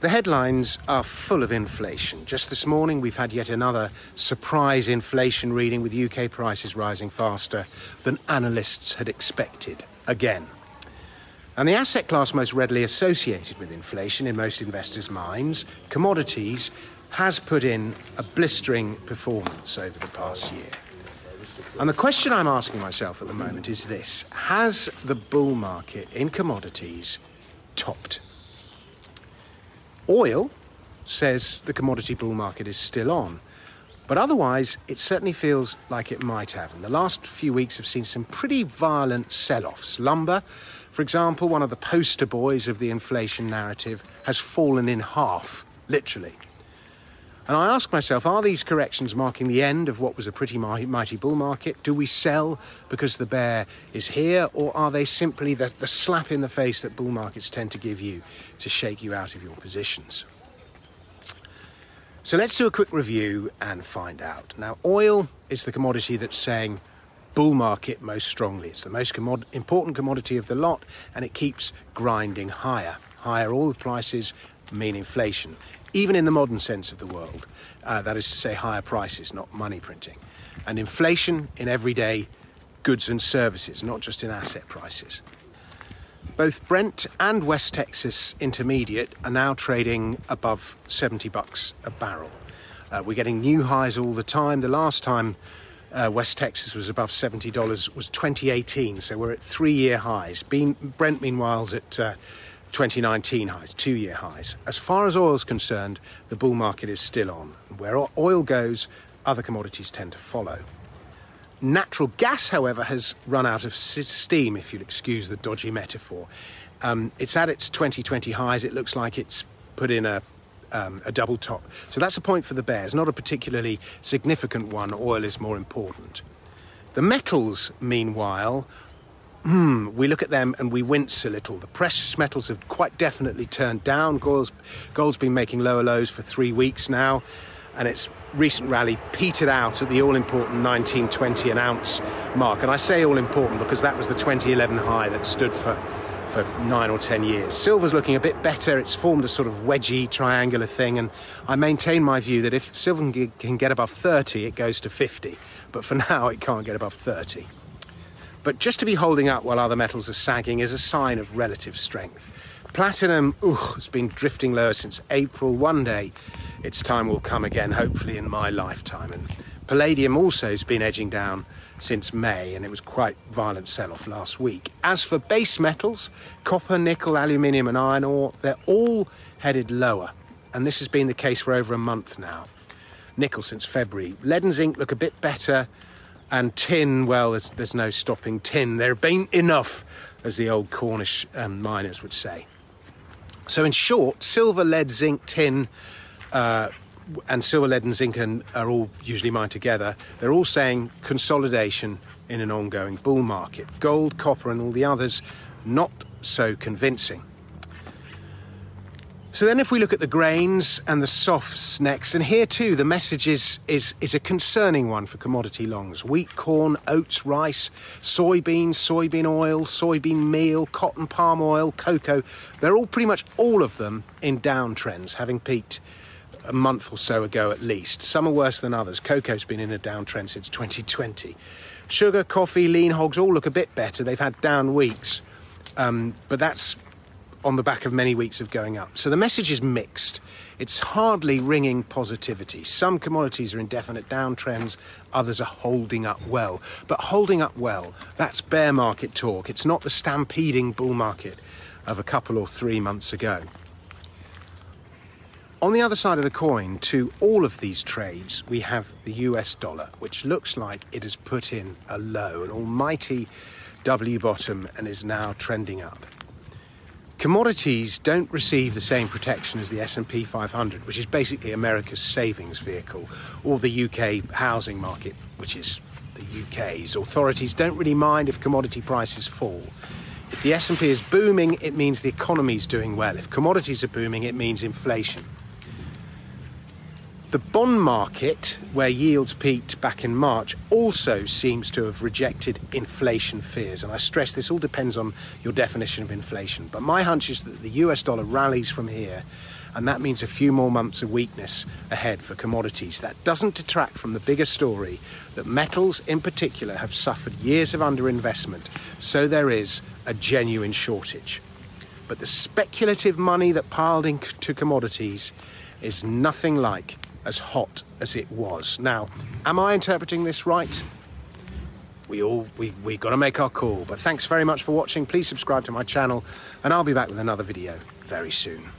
The headlines are full of inflation. Just this morning, we've had yet another surprise inflation reading with UK prices rising faster than analysts had expected. Again. And the asset class most readily associated with inflation in most investors' minds, commodities, has put in a blistering performance over the past year. And the question I'm asking myself at the moment is this Has the bull market in commodities topped? Oil says the commodity bull market is still on. But otherwise, it certainly feels like it might have. And the last few weeks have seen some pretty violent sell offs. Lumber, for example, one of the poster boys of the inflation narrative, has fallen in half, literally. And I ask myself, are these corrections marking the end of what was a pretty mighty bull market? Do we sell because the bear is here, or are they simply the, the slap in the face that bull markets tend to give you to shake you out of your positions? So let's do a quick review and find out. Now, oil is the commodity that's saying bull market most strongly. It's the most commod- important commodity of the lot, and it keeps grinding higher. Higher oil prices mean inflation even in the modern sense of the world. Uh, that is to say, higher prices, not money printing. And inflation in everyday goods and services, not just in asset prices. Both Brent and West Texas Intermediate are now trading above 70 bucks a barrel. Uh, we're getting new highs all the time. The last time uh, West Texas was above $70 was 2018, so we're at three year highs. Brent, meanwhile, is at uh, 2019 highs, two year highs. As far as oil is concerned, the bull market is still on. Where oil goes, other commodities tend to follow. Natural gas, however, has run out of steam, if you'll excuse the dodgy metaphor. Um, it's at its 2020 highs. It looks like it's put in a, um, a double top. So that's a point for the bears, not a particularly significant one. Oil is more important. The metals, meanwhile, hmm, we look at them and we wince a little. The precious metals have quite definitely turned down. Gold's, gold's been making lower lows for three weeks now, and its recent rally petered out at the all important 1920 an ounce mark. And I say all important because that was the 2011 high that stood for. For nine or ten years. Silver's looking a bit better. It's formed a sort of wedgy, triangular thing, and I maintain my view that if silver can get above 30, it goes to 50. But for now, it can't get above 30. But just to be holding up while other metals are sagging is a sign of relative strength. Platinum, ooh, has been drifting lower since April. One day, its time will come again, hopefully in my lifetime. And palladium also has been edging down since May, and it was quite violent sell-off last week. As for base metals, copper, nickel, aluminium, and iron ore, they're all headed lower, and this has been the case for over a month now. Nickel since February. Lead and zinc look a bit better and tin, well, there's, there's no stopping tin. There been enough, as the old Cornish um, miners would say. So, in short, silver, lead, zinc, tin, uh, and silver, lead, and zinc and are all usually mined together. They're all saying consolidation in an ongoing bull market. Gold, copper, and all the others not so convincing. So then, if we look at the grains and the softs next, and here too, the message is, is, is a concerning one for commodity longs wheat, corn, oats, rice, soybeans, soybean oil, soybean meal, cotton, palm oil, cocoa. They're all pretty much all of them in downtrends, having peaked a month or so ago at least. Some are worse than others. Cocoa's been in a downtrend since 2020. Sugar, coffee, lean hogs all look a bit better. They've had down weeks. Um, but that's on the back of many weeks of going up. So the message is mixed. It's hardly ringing positivity. Some commodities are in definite downtrends, others are holding up well. But holding up well, that's bear market talk. It's not the stampeding bull market of a couple or three months ago. On the other side of the coin to all of these trades, we have the US dollar, which looks like it has put in a low, an almighty W bottom, and is now trending up. Commodities don't receive the same protection as the S&P 500, which is basically America's savings vehicle, or the UK housing market, which is the UK's. Authorities don't really mind if commodity prices fall. If the S&P is booming, it means the economy is doing well. If commodities are booming, it means inflation. The bond market, where yields peaked back in March, also seems to have rejected inflation fears. And I stress this all depends on your definition of inflation. But my hunch is that the US dollar rallies from here and that means a few more months of weakness ahead for commodities. That doesn't detract from the bigger story that metals in particular have suffered years of underinvestment, so there is a genuine shortage. But the speculative money that piled into commodities is nothing like as hot as it was. Now, am I interpreting this right? We all we we got to make our call. But thanks very much for watching. Please subscribe to my channel, and I'll be back with another video very soon.